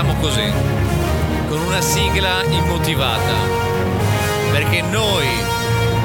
iniziamo così, con una sigla immotivata. Perché noi,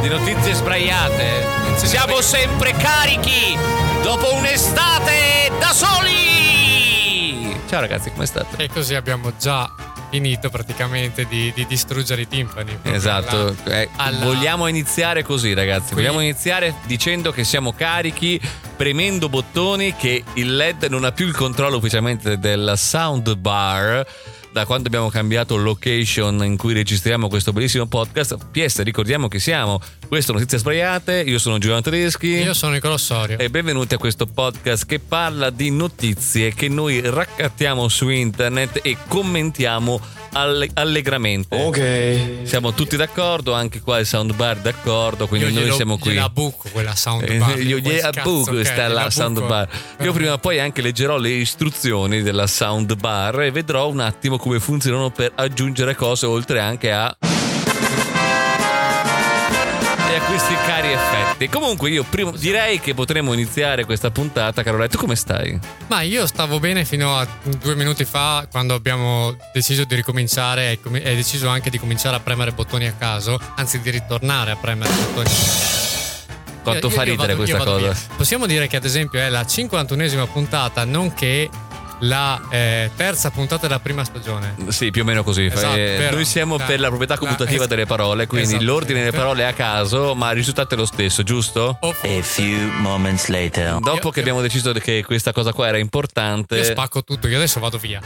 di notizie sbraiate, siamo sempre carichi dopo un'estate da soli! Ciao ragazzi, come state? E così abbiamo già finito praticamente di, di distruggere i timpani. Esatto, alla- eh, alla- vogliamo iniziare così ragazzi, Qui- vogliamo iniziare dicendo che siamo carichi, premendo bottoni, che il LED non ha più il controllo ufficialmente della soundbar da quando abbiamo cambiato location in cui registriamo questo bellissimo podcast. PS, ricordiamo che siamo, questo Notizie Sbraiate, io sono Giovanni Tedeschi. Io sono Nicolò Sorio. E benvenuti a questo podcast che parla di notizie che noi raccattiamo su internet e commentiamo alle- allegramente. Ok. Siamo tutti d'accordo, anche qua il soundbar d'accordo, quindi Io noi glielo- siamo qui. gliela buco quella Eh, soundbar. Io Quel gliela buco che è, sta gliela la soundbar. Io prima o poi anche leggerò le istruzioni della soundbar e vedrò un attimo come funzionano per aggiungere cose oltre anche a e a questi cari effetti. Comunque io prima direi che potremmo iniziare questa puntata, Carola. Tu come stai? Ma io stavo bene fino a due minuti fa quando abbiamo deciso di ricominciare e com- deciso anche di cominciare a premere bottoni a caso, anzi di ritornare a premere bottoni. Quanto Io- fa io ridere vado- questa cosa? via. Possiamo dire che ad esempio è la 51esima puntata, nonché la eh, terza puntata della prima stagione. Sì, più o meno così. Esatto, Eh, vero. Noi siamo La- per la proprietà la- commutativa es- delle parole, quindi Esattamente. l'ordine delle parole è a caso, ma il risultato è lo stesso, giusto? A few moments later. Dopo Io- che abbiamo deciso che questa cosa qua era importante, io spacco tutto, io adesso vado via.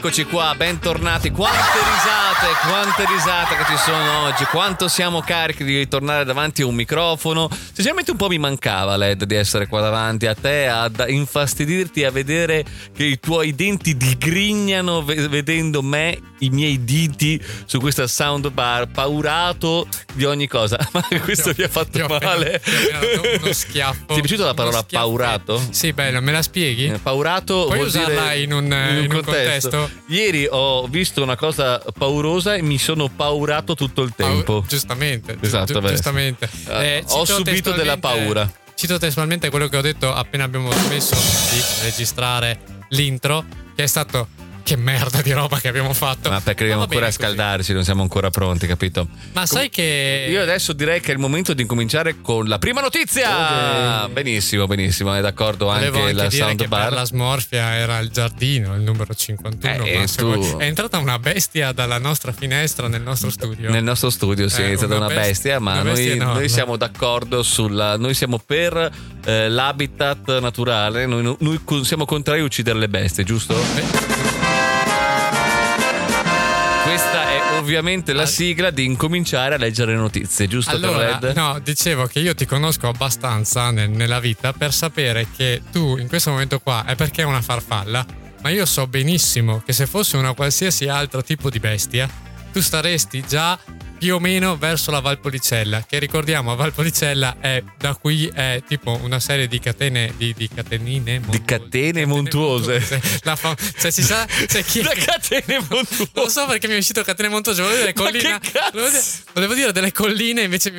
Eccoci qua, bentornati. Quante risate, quante risate che ci sono oggi, quanto siamo carichi di ritornare davanti a un microfono. Sinceramente un po' mi mancava, Led, di essere qua davanti a te, ad infastidirti, a vedere che i tuoi denti digrignano ve- vedendo me, i miei diti su questa soundbar, paurato di ogni cosa. Ma questo mi ha fatto male. appena uno schiaffo. Ti è piaciuta la parola paurato? Sì, bello, me la spieghi? Eh, Paurato Puoi vuol usarla dire in un- in un contesto? Ieri ho visto una cosa paurosa e mi sono paurato tutto il tempo. giustamente, gi- Esatto, gi- giustamente. Eh, ho cito subito della paura. Cito testualmente quello che ho detto appena abbiamo smesso di registrare l'intro, che è stato che merda di roba che abbiamo fatto. Ma perché dobbiamo ancora scaldarci, non siamo ancora pronti, capito? Ma sai che Io adesso direi che è il momento di incominciare con la prima notizia. Benissimo, benissimo, è d'accordo Volevo anche anche la dire che per soundbar. la smorfia era il giardino, il numero 51. Eh, tu- È entrata una bestia dalla nostra finestra nel nostro studio. Nel nostro studio sì, Eh, è stata una una, best- bestia, ma una bestia noi, noi siamo d'accordo sulla. Noi siamo per eh, l'habitat naturale, noi, noi siamo contrari a uccidere le bestie, giusto? Beh, ovviamente la sigla di incominciare a leggere le notizie, giusto Allora, Red? no, dicevo che io ti conosco abbastanza nel- nella vita per sapere che tu in questo momento qua è perché è una farfalla, ma io so benissimo che se fosse una qualsiasi altro tipo di bestia, tu staresti già più o meno verso la Valpolicella, che ricordiamo a Valpolicella è da qui è tipo una serie di catene di, di catenine montuose. catene montuose. La fa- cioè ci sa c'è chi Da catene montuose. non lo so perché mi è uscito catene montuose, volevo dire cazzo? Volevo dire, volevo dire delle colline, invece mi,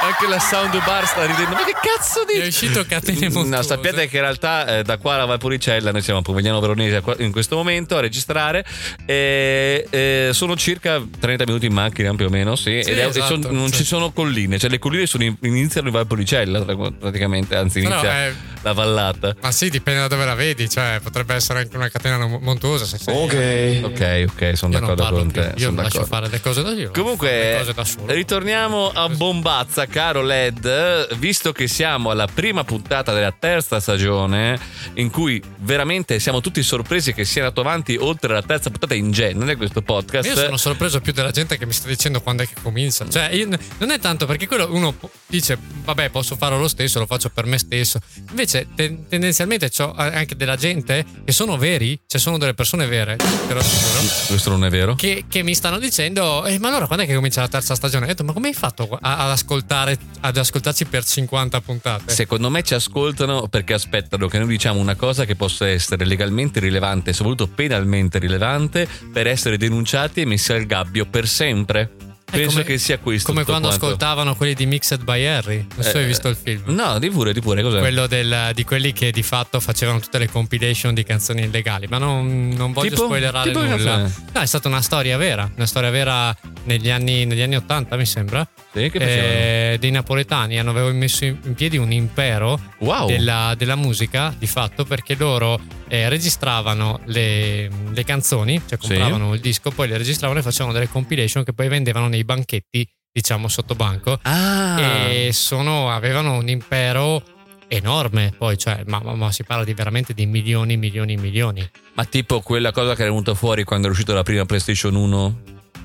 Anche la soundbar sta ridendo. Ma che cazzo mi è dici? uscito catene montuose. No, sappiate che in realtà eh, da qua alla Valpolicella noi siamo a Pomigliano Veronese in questo momento a registrare e eh, sono circa 30 minuti in macchina più o meno, sì, Sì, ed e esatto, son- non sì. ci sono colline, cioè le colline sono in- iniziano in Valpolicella praticamente, anzi inizia eh, la vallata. Ma sì, dipende da dove la vedi, cioè potrebbe essere anche una catena mo- montuosa. Se sei Ok. Ok, ok, sono Io d'accordo con più, te. Io sono lascio d'accordo. fare le cose da io. le Comunque, cose da solo. ritorniamo a Bombazza, caro Led, visto che siamo alla prima puntata della terza stagione, in cui veramente siamo tutti sorpresi che sia andato avanti oltre la terza puntata in genere questo podcast. Io sono sorpreso più della gente che mi sta dicendo quando è che comincia. Cioè, io- non è tanto perché quello uno dice, vabbè, posso farlo lo stesso, lo faccio per me stesso. Invece invece ten- tendenzialmente c'ho anche della gente che sono veri, cioè sono delle persone vere, te lo assicuro. Questo non è vero. Che, che mi stanno dicendo, eh, ma allora quando è che comincia la terza stagione? Ho detto, ma come hai fatto a- ad, ascoltare, ad ascoltarci per 50 puntate? Secondo me ci ascoltano perché aspettano che noi diciamo una cosa che possa essere legalmente rilevante soprattutto penalmente rilevante per essere denunciati e messi al gabbio per sempre. Penso come- che sia questo. Come quando quanto. ascoltavano quelli di Mixed by Harry. Non so Eh, hai visto il film. No, di pure, di pure, cos'è? Quello del- di quelli che di fatto facevano tutte le compilation di canzoni illegali, ma non, non voglio Tipo? spoilerare Tipo nulla. No, è stata una storia vera, una storia vera negli anni, negli anni 80, mi sembra. Sì, che? Eh, dei napoletani hanno messo in in piedi un impero Wow. della, della musica di fatto perché loro eh, registravano le, le canzoni, cioè Sì. compravano il disco, poi le registravano e facevano delle compilation che poi vendevano nei banchetti, diciamo sotto banco. Ah, e sono, avevano un impero enorme poi cioè ma, ma- ma si parla di veramente di milioni milioni milioni. Ma tipo quella cosa che era venuta fuori quando è uscita la prima PlayStation 1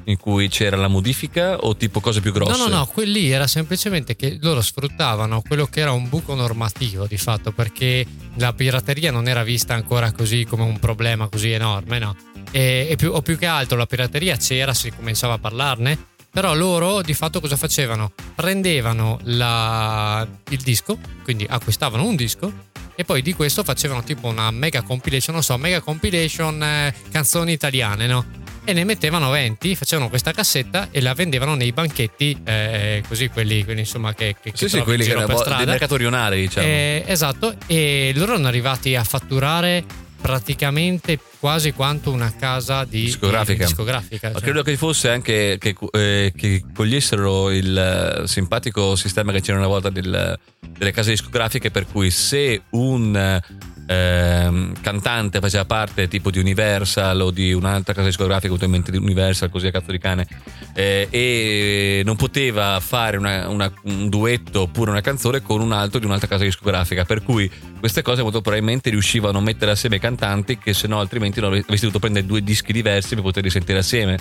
in cui c'era la modifica o tipo cose più grosse? no no no quelli era semplicemente che loro sfruttavano quello che era un buco normativo di fatto perché la pirateria non era vista ancora così come un problema così enorme no e, e più, o più che altro la pirateria c'era si cominciava a parlarne però loro di fatto cosa facevano? Prendevano la- il disco, quindi acquistavano un disco e poi di questo facevano tipo una mega compilation, non so, mega compilation eh, canzoni italiane, no? E ne mettevano 20, facevano questa cassetta e la vendevano nei banchetti, eh, così quelli, quelli insomma che, che, che Sì, sì, quelli che erano per del strada. mercato rionale, diciamo. Eh, esatto, e loro erano arrivati a fatturare praticamente quasi quanto una casa di Discografica. di discografica, cioè. credo che fosse anche che, eh, che cogliessero il eh, simpatico sistema che c'era una volta del- delle case discografiche per cui se un ehm, cantante faceva parte tipo di Universal o di un'altra casa discografica, ovviamente di Universal, così a cazzo di cane, eh, e non poteva fare una- una- un duetto oppure una canzone con un altro di un'altra casa discografica, per cui queste cose molto probabilmente riuscivano a mettere assieme i cantanti che se no altrimenti non avresti dovuto prendere due dischi diversi per poterli sentire assieme.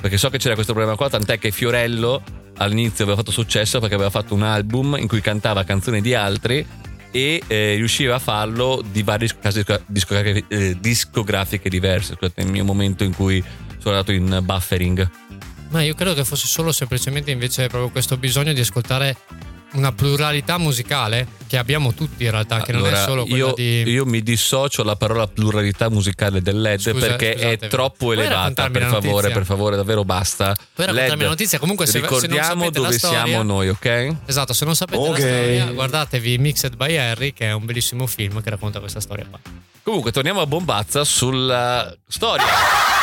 Perché so che c'era questo problema qua, tant'è che Fiorello all'inizio aveva fatto successo perché aveva fatto un album in cui cantava canzoni di altri e eh, riusciva a farlo di varie case disco- discografiche, eh, discografiche diverse. Scusate, il mio momento in cui sono andato in buffering. Ma io credo che fosse solo semplicemente invece proprio questo bisogno di ascoltare una pluralità musicale che abbiamo tutti in realtà, che non è Allora, solo quella io, di... io mi dissocio alla parola pluralità musicale del LED Scusa, perché è scusate, troppo puoi elevata. Per favore, notizia? per favore, davvero basta. Puoi raccontarmi la notizia? Comunque, se- se non ricordiamo la dove storia- siamo noi, ok? Esatto, se non sapete Ok. la storia, guardatevi Mixed by Harry, che è un bellissimo film che racconta questa storia qua. Comunque, torniamo a Bombazza sulla storia.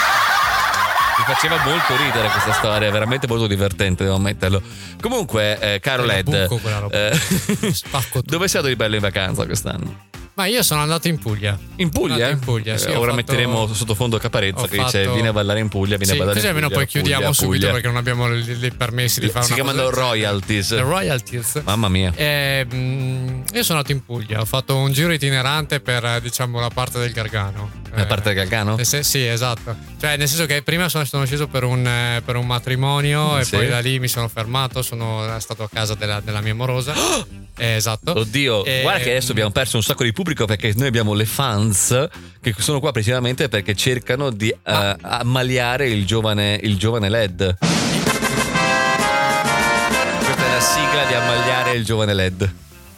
Mi faceva molto ridere questa storia, veramente molto divertente, devo ammetterlo. Comunque, eh, caro Led, buco eh, dove sei stato di bello in vacanza quest'anno? Ma io sono andato in Puglia. In Puglia? In Puglia, sì, Eh, Ora fatto- metteremo sottofondo Caparezza che dice fatto- vieni a ballare in Puglia, vieni Sì, a ballare così in Puglia. almeno poi chiudiamo Puglia, subito Puglia. perché non abbiamo i permessi di fare Si una chiamano del genere. royalties. Le royalties. Mamma mia. Eh, mm, io sono andato in Puglia, ho fatto un giro itinerante per eh, diciamo la parte del Gargano. La Eh, parte del Gargano? eh, se- sì, esatto. Cioè, nel senso che prima sono, sono sceso per un, eh, per un matrimonio e Sì. poi da lì mi sono fermato, sono stato a casa della, della mia morosa. Eh, esatto. Oddio, Eh, guarda che adesso abbiamo perso un sacco di pubblico perché noi abbiamo le fans che sono qua precisamente perché cercano di eh, ammaliare il giovane, il giovane LED. Questa è la sigla di ammaliare il giovane LED.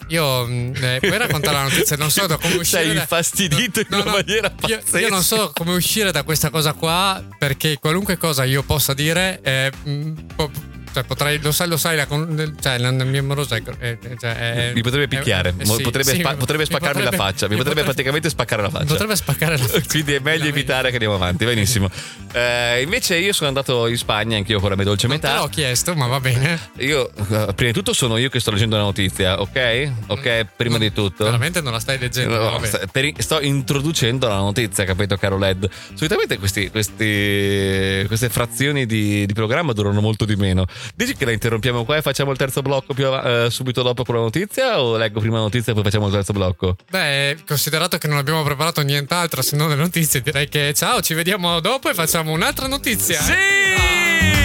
Io mm, eh, puoi raccontare la notizia, non so da come uscire. Sei da- infastidito in No, una no, maniera io, pazzesca. io non so come uscire da questa cosa qua perché qualunque cosa io possa dire eh, mm, po- cioè, potrei, lo sai, lo sai, la, cioè, la, la mia morosa è, è- cioè, è- Mi potrebbe picchiare, eh, mo- sì, potrebbe, sì, spa- mi- potrebbe mi spaccarmi la faccia, mi potrebbe praticamente spaccare la mi faccia. potrebbe spaccare la faccia. Quindi è meglio evitare che andiamo avanti, benissimo. Eh, invece io sono andato in Spagna, anch'io con la mia dolce Non te metà. l'ho chiesto, ma va bene. Io, eh, prima di tutto, sono io che sto leggendo la notizia, ok? Ok, prima di tutto. Veramente non la stai leggendo. No, per- sto introducendo la notizia, capito, caro Led? Solitamente questi, questi- queste frazioni di, di programma durano molto di meno. Dici che la interrompiamo qua e facciamo il terzo blocco più av- eh, subito dopo con la notizia? O leggo prima la notizia e poi facciamo il terzo blocco? Beh, considerato che non abbiamo preparato nient'altro se non le notizie, direi che ciao, ci vediamo dopo e facciamo un'altra notizia. Sì! Allora,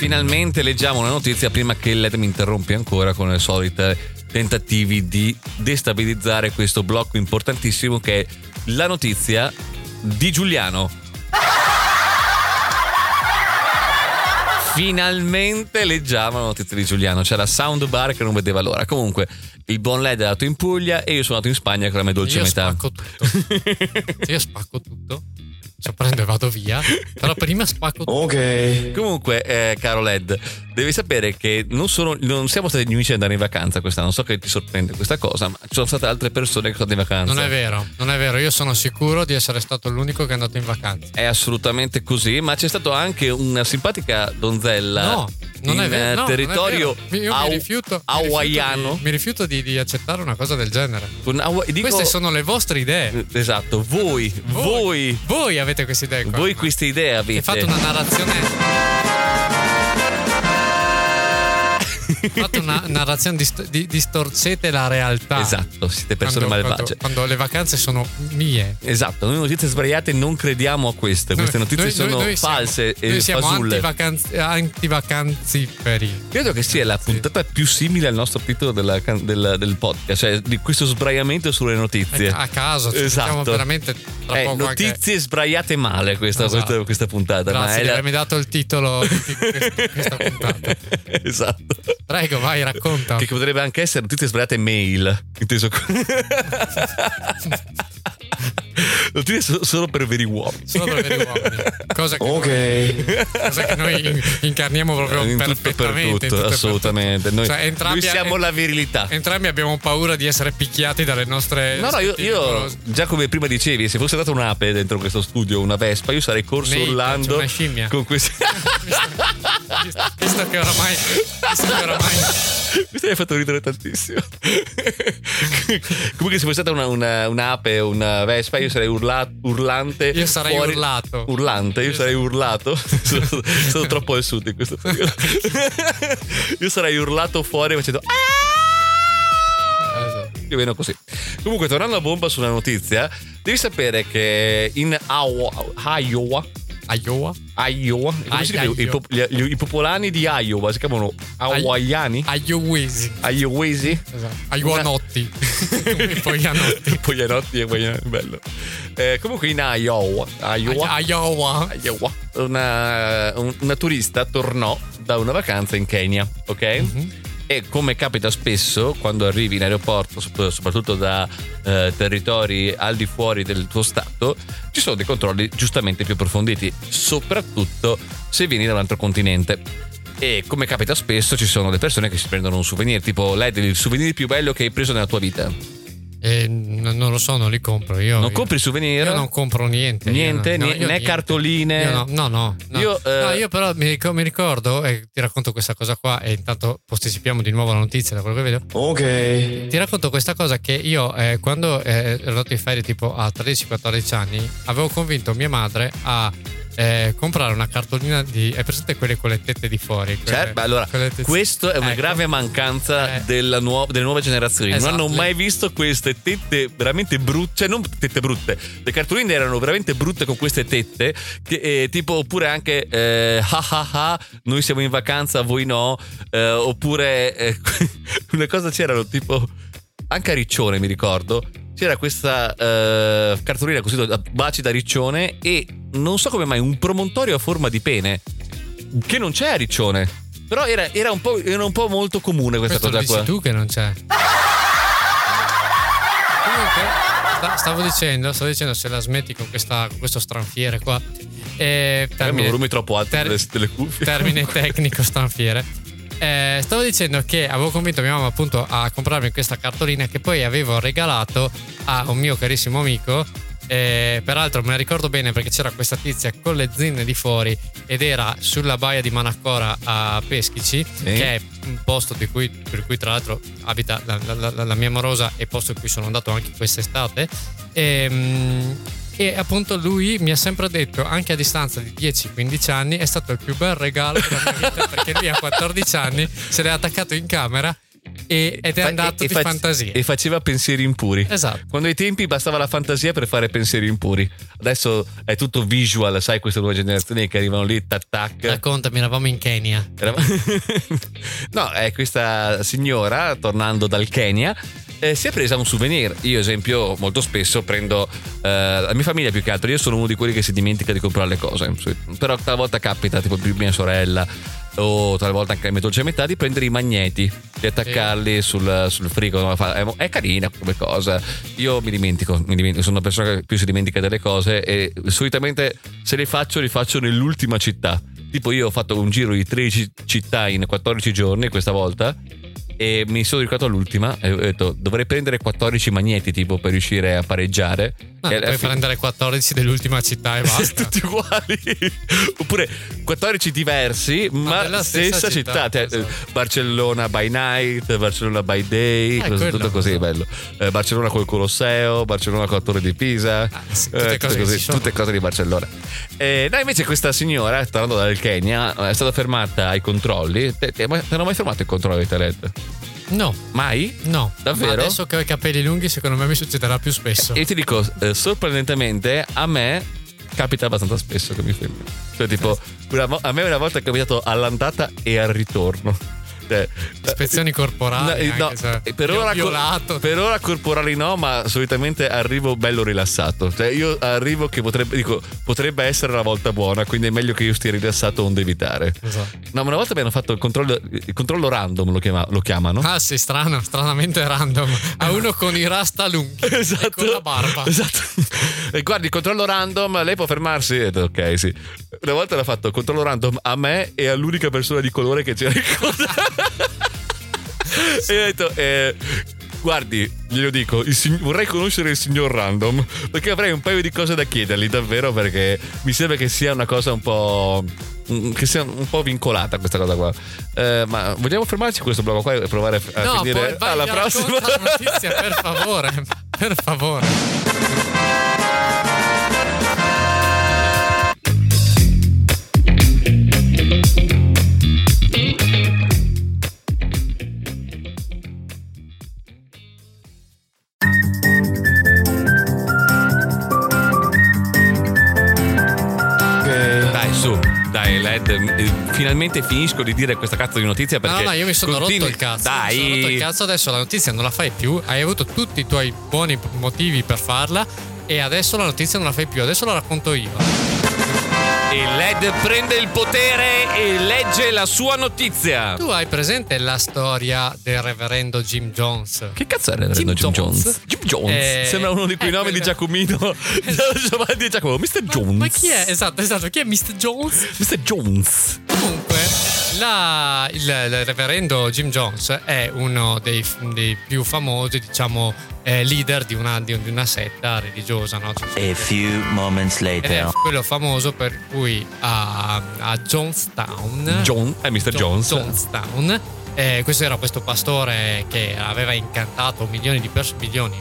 finalmente leggiamo una notizia prima che Led mi interrompi ancora con le solite tentativi di destabilizzare questo blocco importantissimo che è la notizia di Giuliano. Finalmente leggiamo la notizia di Giuliano. C'è la soundbar che non vedeva l'ora. Comunque, il buon Led è andato in Puglia e io sono andato in Spagna con la mia dolce io metà. spacco tutto. io spacco tutto. Cioè prendo e vado via. Però prima spacco tutto. Ok. Comunque, eh, caro Led, devi sapere che non, sono, non siamo stati gli unici ad andare in vacanza quest'anno. So che ti sorprende questa cosa, ma ci sono state altre persone che sono andate in vacanza. Non è vero, non è vero. Io sono sicuro di essere stato l'unico che è andato in vacanza. È assolutamente così, ma c'è stato anche una simpatica donzella No, non in è vero. no, territorio vero. Io hau- mi rifiuto, mi hawaiano. rifiuto di- Mi rifiuto di, di accettare una cosa del genere. Hawa- dico- Queste sono le vostre idee. Esatto, voi, voi, Voi avete queste idee qua. voi queste idee avete. Fatto una narrazione. Fate una narrazione dist- di- distorcete la realtà. Esatto, siete persone Quando- malvagie. Quando, quando le vacanze sono mie. Esatto, noi notizie sbagliate non crediamo a queste. Queste Noi- notizie noi- sono noi- siamo- false noi e siamo fasulle. antivacanz- antivacanziferi. Credo che sia la puntata più simile al nostro titolo della del, del podcast, cioè di questo sbraiamento sulle notizie. A caso, ci Esatto. veramente tra Eh, poco anche- notizie sbraiate male questa, Esatto. questa, questa puntata. ma Grazie è di la- avermi dato il titolo di questa puntata. esatto. Prego, vai, racconta. Che potrebbe anche essere notizie sbagliate mail. Inteso Notizie so- solo per veri uomini. Solo per veri uomini. Cosa che, Ok. noi, cosa che noi in- incarniamo proprio In tutto e per perfettamente. tutto, tutto e per assolutamente. tutto. Noi, Cioè, entrambi- noi siamo la virilità. Entrambi abbiamo paura di essere picchiati dalle nostre. No, no, io, io già come prima dicevi, se fosse stata un'ape dentro questo studio, una vespa, io sarei corso Nate, urlando una scimmia. con questi. Visto, che oramai. Visto che oramai. Mi hai fatto ridere tantissimo. Comunque, se fosse stata una, una- un'ape o una vespa, io sarei urla- urlante. Io sarei fuori- urlato. Urlante, io sarei urlato. sono, sono troppo al sud in questo periodo. io sarei urlato fuori facendo. "Ah!" Esatto. Più o meno così. Comunque, tornando a bomba sulla notizia, devi sapere che in Iowa, Iowa Iowa? Iowa, come si? I, pop- gli- gli- i popolani di Iowa si chiamano hawaiani? Iowesi. Iowesi? Esatto. Iowanotti. Poi Ianotti. Poglianotti e Guaianotti, bello. Eh, comunque in Iowa, Iowa, Iowa. Iowa, una, un- una turista tornò da una vacanza in Kenya, ok? E come capita spesso quando arrivi in aeroporto, sop- soprattutto da eh, territori al di fuori del tuo stato, ci sono dei controlli giustamente più approfonditi, soprattutto se vieni da un altro continente. E come capita spesso, ci sono le persone che si prendono un souvenir, tipo lei il souvenir più bello che hai preso nella tua vita. Eh, non lo so, non li compro. Io, Non io- compri souvenir? Io non compro niente. Niente, no- no, né- io né cartoline? Io no, no, no. no. Io, eh, No, io però mi ricordo, mi ricordo, e ti racconto questa cosa qua, e intanto posticipiamo di nuovo la notizia da quello che vedo. Ok. Ti racconto questa cosa che io, eh, quando eh, ero andato in ferie tipo a 13-14 anni, avevo convinto mia madre a eh, comprare una cartolina di. È presente quelle con le tette di fuori? Quelle- Certo, allora, tette- questo è una Ecco. grave mancanza Eh. della nuova- delle nuove generazioni. Esatto. Non hanno mai visto queste tette veramente brutte, cioè non tette brutte, le cartoline erano veramente brutte con queste tette, che, eh, tipo oppure anche eh, ah ah ah, noi siamo in vacanza, voi no, eh, oppure eh, una cosa c'erano tipo anche a Riccione mi ricordo. C'era questa eh, cartolina così da baci da Riccione e non so come mai un promontorio a forma di pene che non c'è a Riccione. Però era, era un, po', era un po' molto comune questa Questo cosa qua. tu che non c'è. Comunque, sta- stavo dicendo, stavo dicendo se la smetti con, questa- con questo stranfiere qua. Eh, mi termine, volumi troppo alto ter- delle, delle cuffie. termine tecnico stranfiere. Eh, stavo dicendo che avevo convinto mia mamma appunto a comprarmi questa cartolina che poi avevo regalato a un mio carissimo amico. Eh, peraltro me la ricordo bene perché c'era questa tizia con le zinne di fuori ed era sulla baia di Manacora a Peschici, che è un posto di cui, per cui tra l'altro abita la, la- la- la mia morosa e posto in cui sono andato anche quest'estate. Ehm, e appunto lui mi ha sempre detto, anche a distanza di 10-15 anni, è stato il più bel regalo della mia vita perché lui a 14 anni se l'è attaccato in camera ed è andato e- di fac- fantasia. E faceva pensieri impuri. Esatto. Quando ai tempi bastava la fantasia per fare pensieri impuri. Adesso è tutto visual, sai, queste nuove generazioni che arrivano lì, tac tac. Raccontami, eravamo in Kenya. Era- no, è questa signora, tornando dal Kenya, eh, si è presa un souvenir. Io, esempio, molto spesso prendo eh, la mia famiglia più che altro. Io sono uno di quelli che si dimentica di comprare le cose. Però talvolta capita, tipo più mia sorella o talvolta anche le mie dolci metà, di prendere i magneti di attaccarli sul, sul frigo. Fa- È, carina come cosa. Io mi dimentico, mi dimentico, sono una persona che più si dimentica delle cose e solitamente se le faccio, li faccio nell'ultima città. Tipo io ho fatto un giro di 13 città in 14 giorni questa volta e mi sono ricordato all'ultima e ho detto dovrei prendere 14 magneti tipo per riuscire a pareggiare. Alla puoi fine- prendere 14 dell'ultima città e basta. tutti uguali oppure 14 diversi ma della stessa, stessa città, città, Cioè, esatto. eh, Barcellona by night Barcellona by day Eh, così, quello, tutto così esatto. bello Eh, Barcellona col Colosseo Barcellona con la Torre di Pisa Ah, sì, eh, tutte cose così, tutte cose di Barcellona eh, no invece questa signora tornando dal Kenya è stata fermata ai controlli te hanno mai fermato i controlli te Led? No, mai? no. Davvero? Ma adesso che ho i capelli lunghi, secondo me mi succederà più spesso. E ti dico, eh, sorprendentemente, a me capita abbastanza spesso che mi fermi. Cioè, tipo, una vo- a me una volta è capitato all'andata e al ritorno. Cioè, Ispezioni corporali, No, no, anche se eh, per, ora, violato. per ora corporali no, ma solitamente arrivo bello rilassato. Cioè, io arrivo che potrebbe, dico, potrebbe essere la volta buona, quindi è meglio che io stia rilassato onde evitare. Esatto. No, ma una volta hanno fatto il controllo, il controllo random, lo, chiama- lo chiamano. Ah sì, strano, stranamente random. A uno con i rasta lunghi e con la barba. Esatto. E guardi, il controllo random, lei può fermarsi? Ok, sì. Una volta l'ha fatto controllo random a me e all'unica persona di colore che c'era in coda. E ho detto, eh, guardi, glielo dico, sig- vorrei conoscere il signor random perché avrei un paio di cose da chiedergli, davvero, perché mi sembra che sia una cosa un po'... mm, che sia un po' vincolata questa cosa qua. Eh, ma vogliamo fermarci questo blog qua e provare a No, finire alla prossima? la notizia, per favore. Per favore. Finalmente finisco di dire questa cazzo di notizia No, perché. no, io mi sono continui- rotto il cazzo. Dai. Mi sono rotto il cazzo, adesso la notizia non la fai più. Hai avuto tutti i tuoi buoni motivi per farla. E adesso la notizia non la fai più. Adesso la racconto io. E Led prende il potere e legge la sua notizia. Tu hai presente la storia del reverendo Jim Jones? Che cazzo era Jim Jim, Jones. Jones? Jim Jones. Eh, Sembra uno di quei eh, nomi di quella- Giacomino. Giovanni e Giacomo. Mr. Jones. Ma chi è? Esatto, esatto. Chi è Mr. Jones? Mr. Jones. Comunque, la- il, il reverendo Jim Jones è uno dei, dei più famosi, diciamo, eh, leader di una, di una setta religiosa, no? A few moments Ed è later. quello famoso per cui a, a Jonestown, John. Eh, Mr. Jones. Jonestown, eh, questo era questo pastore che aveva incantato milioni di persone, milioni,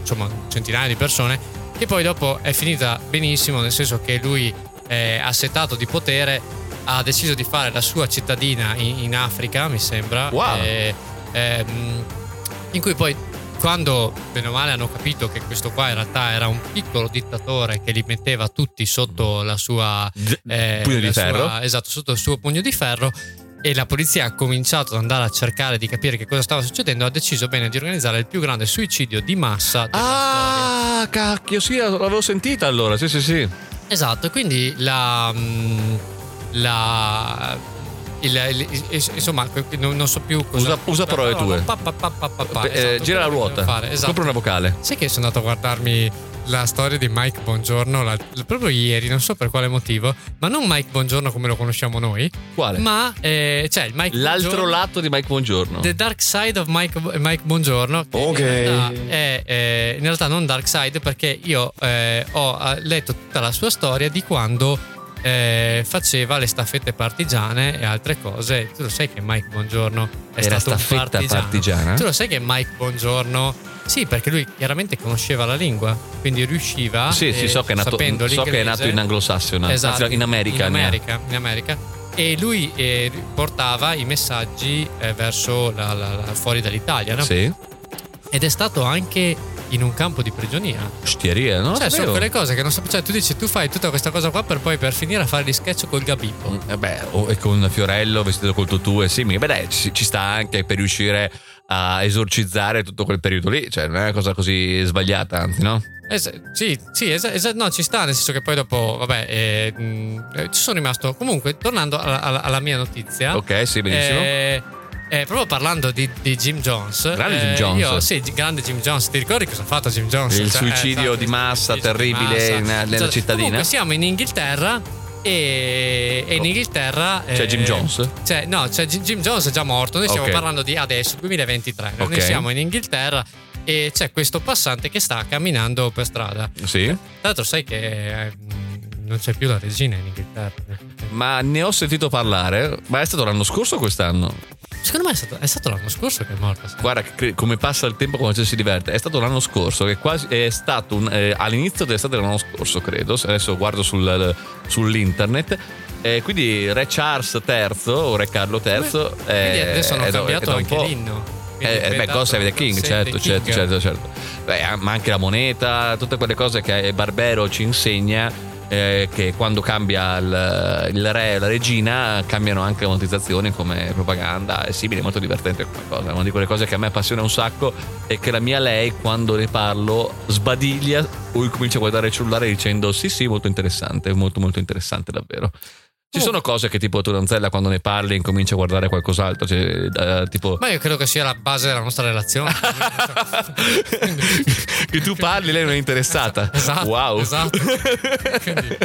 insomma centinaia di persone, che poi dopo è finita benissimo, nel senso che lui, eh, assetato di potere, ha deciso di fare la sua cittadina in, in Africa, mi sembra, Wow. eh, ehm, in cui poi quando bene o male hanno capito che questo qua in realtà era un piccolo dittatore che li metteva tutti sotto la sua eh, pugno di ferro. sua- esatto, sotto il suo pugno di ferro. E la polizia ha cominciato ad andare a cercare di capire che cosa stava succedendo. Ha deciso bene di organizzare il più grande suicidio di massa della storia. Ah, cacchio, sì, l'avevo sentita allora. Sì, sì, sì. Esatto, quindi la. mm, la il- il- il- insomma, non, non so più cosa. Usa- usa parole tue. Pa, pa, pa, pa, pa, pa, Eh, esatto, gira la ruota. Fare, esatto. Compra una vocale. Sai che sono andato a guardarmi la storia di Mike Bongiorno la- proprio ieri, non so per quale motivo, ma non Mike Bongiorno come lo conosciamo noi, Quale? ma eh, cioè il Mike L'altro Bongiorno- lato di Mike Buongiorno. The Dark Side of Mike, Mike Bongiorno. che Ok. In realtà, è, eh, in realtà non Dark Side perché io eh, ho eh, letto tutta la sua storia di quando eh, faceva le staffette partigiane e altre cose. Tu lo sai che Mike Bongiorno è Era stato un staffetta partigiano. partigiana? Tu lo sai che Mike Bongiorno... Sì, perché lui chiaramente conosceva la lingua, quindi riusciva... Sì, sì, eh, so che è nato, so che è nato in anglosassone, Esatto, anzi, in America. In. America, in America. e lui eh, portava i messaggi eh, verso la, la- la- fuori dall'Italia no? Sì. ed è stato anche in un campo di prigionia Stieria, no? cioè sono Sapevo. quelle cose che non sapevo cioè tu dici tu fai tutta questa cosa qua per poi per finire a fare gli sketch col Gabibbo Eh beh, o- e con Fiorello vestito col tutù e simili. Beh, dai, ci, ci sta anche per riuscire a esorcizzare tutto quel periodo lì. Cioè, non è una cosa così sbagliata, anzi, no? Es- sì, sì, esa- esa- no, ci sta, nel senso che poi dopo, vabbè, eh, mh, eh, ci sono rimasto. Comunque, tornando alla, alla- alla mia notizia, Ok, sì, benissimo. eh, eh, proprio parlando di, di Jim Jones, Grande Jim eh, Jones. io- sì, grande Jim Jones. Ti ricordi cosa ha fatto Jim Jones? Il Cioè, suicidio esatto, di massa suicidio di terribile massa. in- nella Esatto. cittadina. Comunque, siamo in Inghilterra. E, in Inghilterra C'è eh, Jim Jones? c'è- no, c'è Jim Jim Jones è già morto. Noi stiamo Ok. parlando di adesso, 2023. Ok. Noi siamo in Inghilterra e c'è questo passante che sta camminando per strada. Sì. Tra l'altro, sai che eh, non c'è più la regina in Inghilterra. Ma ne ho sentito parlare. Ma è stato l'anno scorso o quest'anno? Secondo me è stato, è stato l'anno scorso che è morta. Guarda che- come passa il tempo quando ci si diverte. È stato l'anno scorso, che quasi è stato un- eh, all'inizio dell'estate dell'anno scorso, credo. Adesso guardo sul- sull'internet. Eh, quindi Re Charles III o Re Carlo III. Quindi eh, adesso hanno è cambiato è anche po'. l'inno. Eh, è eh, beh, Save the King, certo, the certo, King. certo, certo. Beh, ma anche la moneta, tutte quelle cose che Barbero ci insegna. Eh, che quando cambia il, il re e la regina cambiano anche le monetizzazioni come propaganda è simile, molto divertente come cosa una di quelle cose che a me appassiona un sacco è che la mia lei quando ne parlo sbadiglia o comincia a guardare il cellulare dicendo sì sì molto interessante molto molto interessante davvero ci sono cose che tipo tu Donzella quando ne parli incominci a guardare qualcos'altro cioè, eh, tipo Ma io credo che sia la base della nostra relazione. che tu parli, lei non è interessata. Esatto, wow. esatto. Quindi,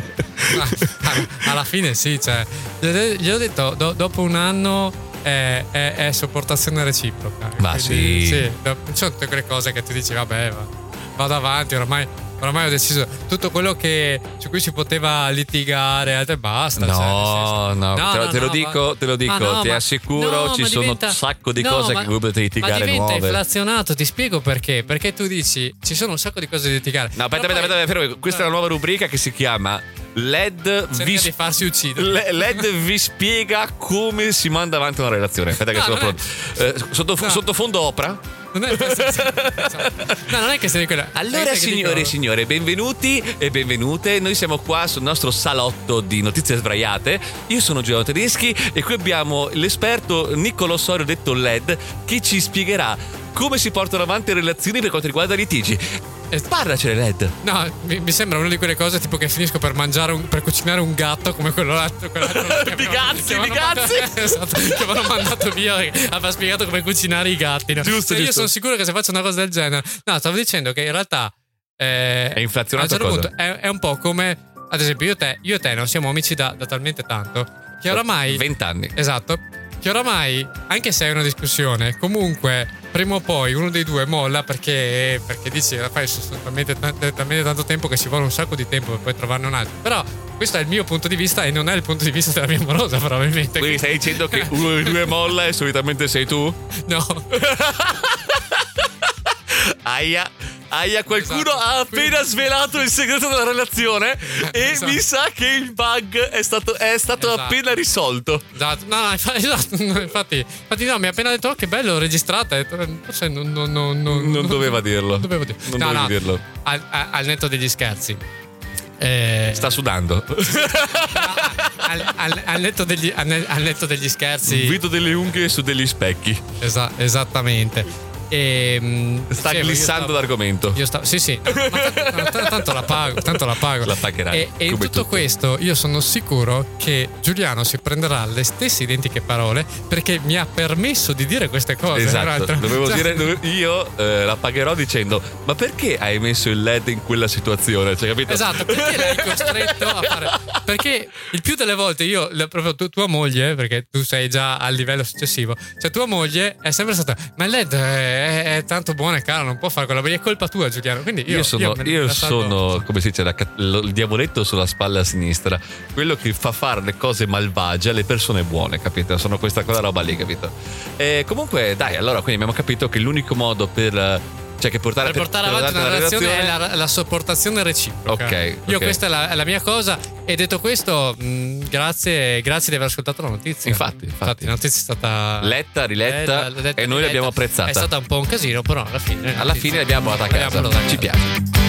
alla fine sì, cioè, gli ho detto, do- dopo un anno è, è- è sopportazione reciproca. Ma Quindi, sì. do- ci sono tutte quelle cose che tu dici, vabbè, va- vado avanti, oramai, oramai ho deciso tutto quello che, su cui si poteva litigare e basta. No, cioè, senso- no, te lo- te lo ma- dico, te lo dico, ma no, ti ma- assicuro, no, ci ma sono diventa- un sacco di no, cose ma- che voi potete litigare Ma diventa nuove. inflazionato, ti spiego perché. Perché tu dici, ci sono un sacco di cose da litigare. No, aspetta, aspetta, aspetta, fermo. questa è una nuova rubrica che si chiama LED vi. Le- LED vi spiega come si manda avanti una relazione. Aspetta che No, sono pronto. Eh, sotto- No. Sottofondo opera. Non è No, non è che sei quella. Allora, signore e dico- signore, benvenuti e benvenute. Noi siamo qua sul nostro salotto di notizie sbraiate. Io sono Giovanni Tedeschi e qui abbiamo l'esperto Niccolo Sorio, detto LED, che ci spiegherà come si portano avanti le relazioni per quanto riguarda litigi. Eh, Parlacene, LED. No, mi, mi sembra una di quelle cose tipo che finisco per mangiare un, per cucinare un gatto come quello l'altro. Di Gazzi, di Gazzi. mandato- esatto, che avevano mandato via aveva spiegato come cucinare i gatti. no? Giusto, E Io giusto. sono sicuro che se faccio una cosa del genere. No, stavo dicendo che in realtà. eh, È inflazionato A un certo cosa? punto è, è un po' come. Ad esempio, io e te, io e te non siamo amici da, da talmente tanto che oramai. Vent'anni. Esatto. Che oramai, anche se è una discussione, comunque prima o poi uno dei due molla perché, perché dici la fai sono talmente, talmente- talmente tanto tempo che ci vuole un sacco di tempo per poi trovarne un altro. Però questo è il mio punto di vista e non è il punto di vista della mia morosa, probabilmente. Quindi stai dicendo che uno dei due molla e solitamente sei tu? No. Aia. Aia, qualcuno Esatto. ha appena svelato il segreto della relazione e Esatto. mi sa che il bug è stato, è stato Esatto. appena risolto. Esatto, no, no, infatti, esatto, infatti, infatti no, mi ha appena detto oh, che bello, registrata. e detto, Forse non, non, non, non- doveva dirlo. Non dovevo dire. Non no, no, dirlo. Al, al netto degli scherzi. Eh, Sta sudando. al, al- al netto degli, al ne- al netto degli scherzi. Vedo delle unghie su degli specchi. Esa- esattamente. E, mm, Sta dicevo, glissando stavo- l'argomento. Io stavo, sì, sì, ma tanto, t- tanto la pago, tanto la pago. La pagherai, E, e in tutto tutti. questo io sono sicuro che Giuliano si prenderà le stesse identiche parole perché mi ha permesso di dire queste cose. Esatto, dovevo Cioè, dire, io eh, la pagherò dicendo: Ma perché hai messo il LED in quella situazione? Cioè, capito? Esatto, perché l'hai costretto a fare? Perché il più delle volte io, proprio tu- tua moglie, perché tu sei già al livello successivo, cioè tua moglie è sempre stata, ma il LED è, è tanto buono e caro, non può fare quella, è colpa tua Giuliano. Quindi io, Io sono, io salvo. sono, come si dice, la il diavoletto sulla spalla sinistra, quello che fa fare le cose malvagie alle persone buone, capito? Sono questa quella roba lì, capito? E comunque, dai, allora, quindi abbiamo capito che l'unico modo per. Cioè, che portare, Per portare avanti una relazione è la, la sopportazione reciproca. Ok, Io ok. questa è la, è la mia cosa. E detto questo, mh, grazie, grazie di aver ascoltato la notizia. Infatti, infatti. la notizia è stata letta, riletta, letta, e noi l'abbiamo apprezzata. È stata un po' un casino, però alla fine. Alla fine l'abbiamo portata a casa. l'abbiamo portata a Ci piace.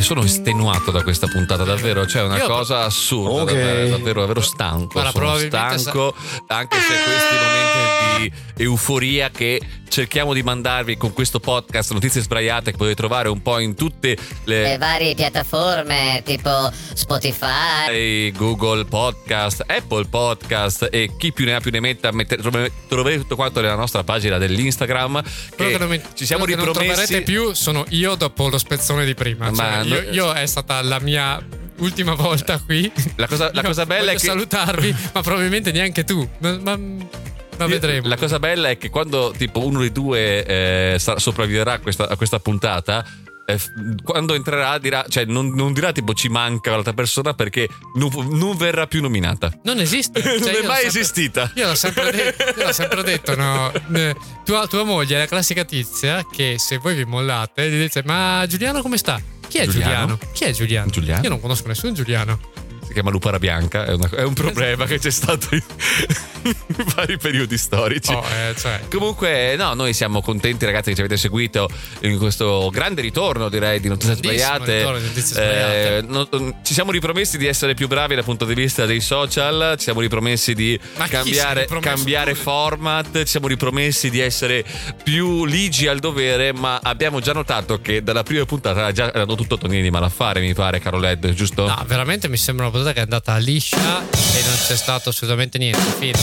Mia, sono estenuato da questa puntata, davvero. C'è una Io- cosa assurda, Ok. davvero, davvero, davvero stanco. Guarda, sono stanco, anche se questi momenti di euforia che cerchiamo di mandarvi con questo podcast, notizie sbraiate, che potete trovare un po' in tutte le le. varie piattaforme tipo Spotify. Google Podcast, Apple Podcast e chi più ne ha più ne metta, troverete tutto quanto nella nostra pagina dell'Instagram. Che che non mi- ci siamo quello che non ripromessi. troverete più sono io dopo lo spezzone di prima. Ma Cioè, io, io è stata la mia ultima volta qui. La cosa- la cosa bella è che- salutarvi, ma probabilmente neanche tu. Ma, ma- ma vedremo. La cosa bella è che quando tipo uno dei due eh, sopravviverà a questa, a questa puntata. eh, Quando entrerà dirà, cioè non, non dirà tipo ci manca l'altra persona perché non, non verrà più nominata. Non esiste. Non Cioè, è io mai sempre- esistita. Io l'ho sempre, de- io l'ho sempre detto, no? Eh, Tua, tua moglie è la classica tizia che se voi vi mollate gli dite ma Giuliano come sta? Chi è Giuliano? Giuliano? Chi è Giuliano? Giuliano? Io non conosco nessun Giuliano. Si chiama Lupara Bianca, è, una- è un problema che c'è stato in, in vari periodi storici. Oh, eh, cioè, Comunque, no, noi siamo contenti, ragazzi, che ci avete seguito in questo grande ritorno, direi, di notizie sbagliate. ritorno di notizie sbagliate. Eh, no- ci siamo ripromessi di essere più bravi dal punto di vista dei social, ci siamo ripromessi di Ma cambiare, cambiare format, ci siamo ripromessi di essere più ligi al dovere, ma abbiamo già notato che dalla prima puntata era già erano tutto Tonini di malaffare, mi pare, caro Led, giusto? no, veramente mi sembra una puntata che è andata liscia e non c'è stato assolutamente niente. Fine.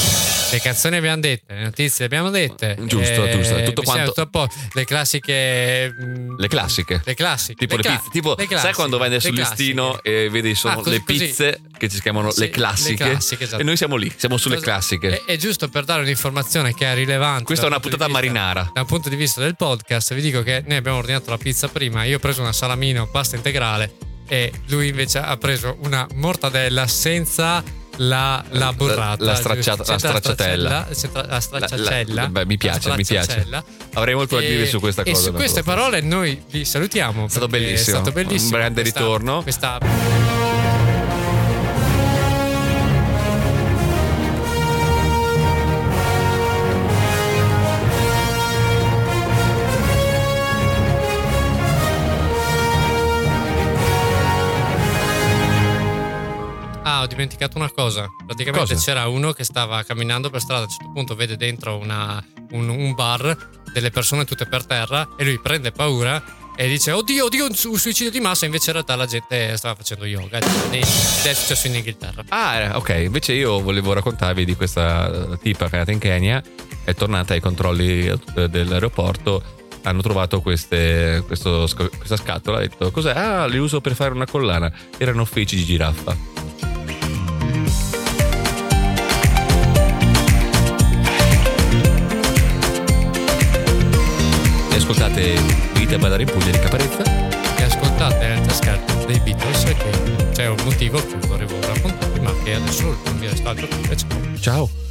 Le canzoni abbiamo dette, le notizie le abbiamo dette. Giusto, Eh, giusto, tutto quanto- tutto. Le classiche. mm, Le classiche. Le classiche. Tipo, le cla- pizze, tipo le sai quando vai nel le listino e vedi sono Ah, così- le pizze che ci chiamano Sì, le classiche, le classiche, esatto. e noi siamo lì, siamo sulle Cosa- classiche. È, è giusto per dare un'informazione che è rilevante. Questa è una puntata marinara. Dal punto di vista del podcast, vi dico che noi abbiamo ordinato la pizza prima. Io ho preso una salamino, pasta integrale, e lui invece ha preso una mortadella senza la, la burrata. la stracciata- la stracciatella. La La- stracciatella. la- beh, mi piace, mi piace. Avrei molto da E- dire su questa e cosa. su ma queste parole noi vi salutiamo. È stato bellissimo. È stato bellissimo. Un grande Questa- ritorno. Questa Ah, ho dimenticato una cosa. Praticamente Cosa? c'era uno che stava camminando per strada, a un certo punto vede dentro una- un, un bar delle persone tutte per terra e lui prende paura e dice oddio, oddio, un, su- un suicidio di massa, invece in realtà la gente stava facendo yoga. Ed è successo in Inghilterra. Ah, eh, ok. Invece io volevo raccontarvi di questa tipa che è nata in Kenya, è tornata ai controlli eh, dell'aeroporto. Hanno trovato queste- questo questa scatola. Ha detto: Cos'è? Ah, li uso per fare una collana. Erano feci di giraffa. Ascoltate Vita a Badare in Puglia di Caparezza. E ascoltate Alta Scarpa dei Beatles che c'è un motivo che vorrei raccontarvi, ma che adesso non vi che dire. Ciao. Ciao.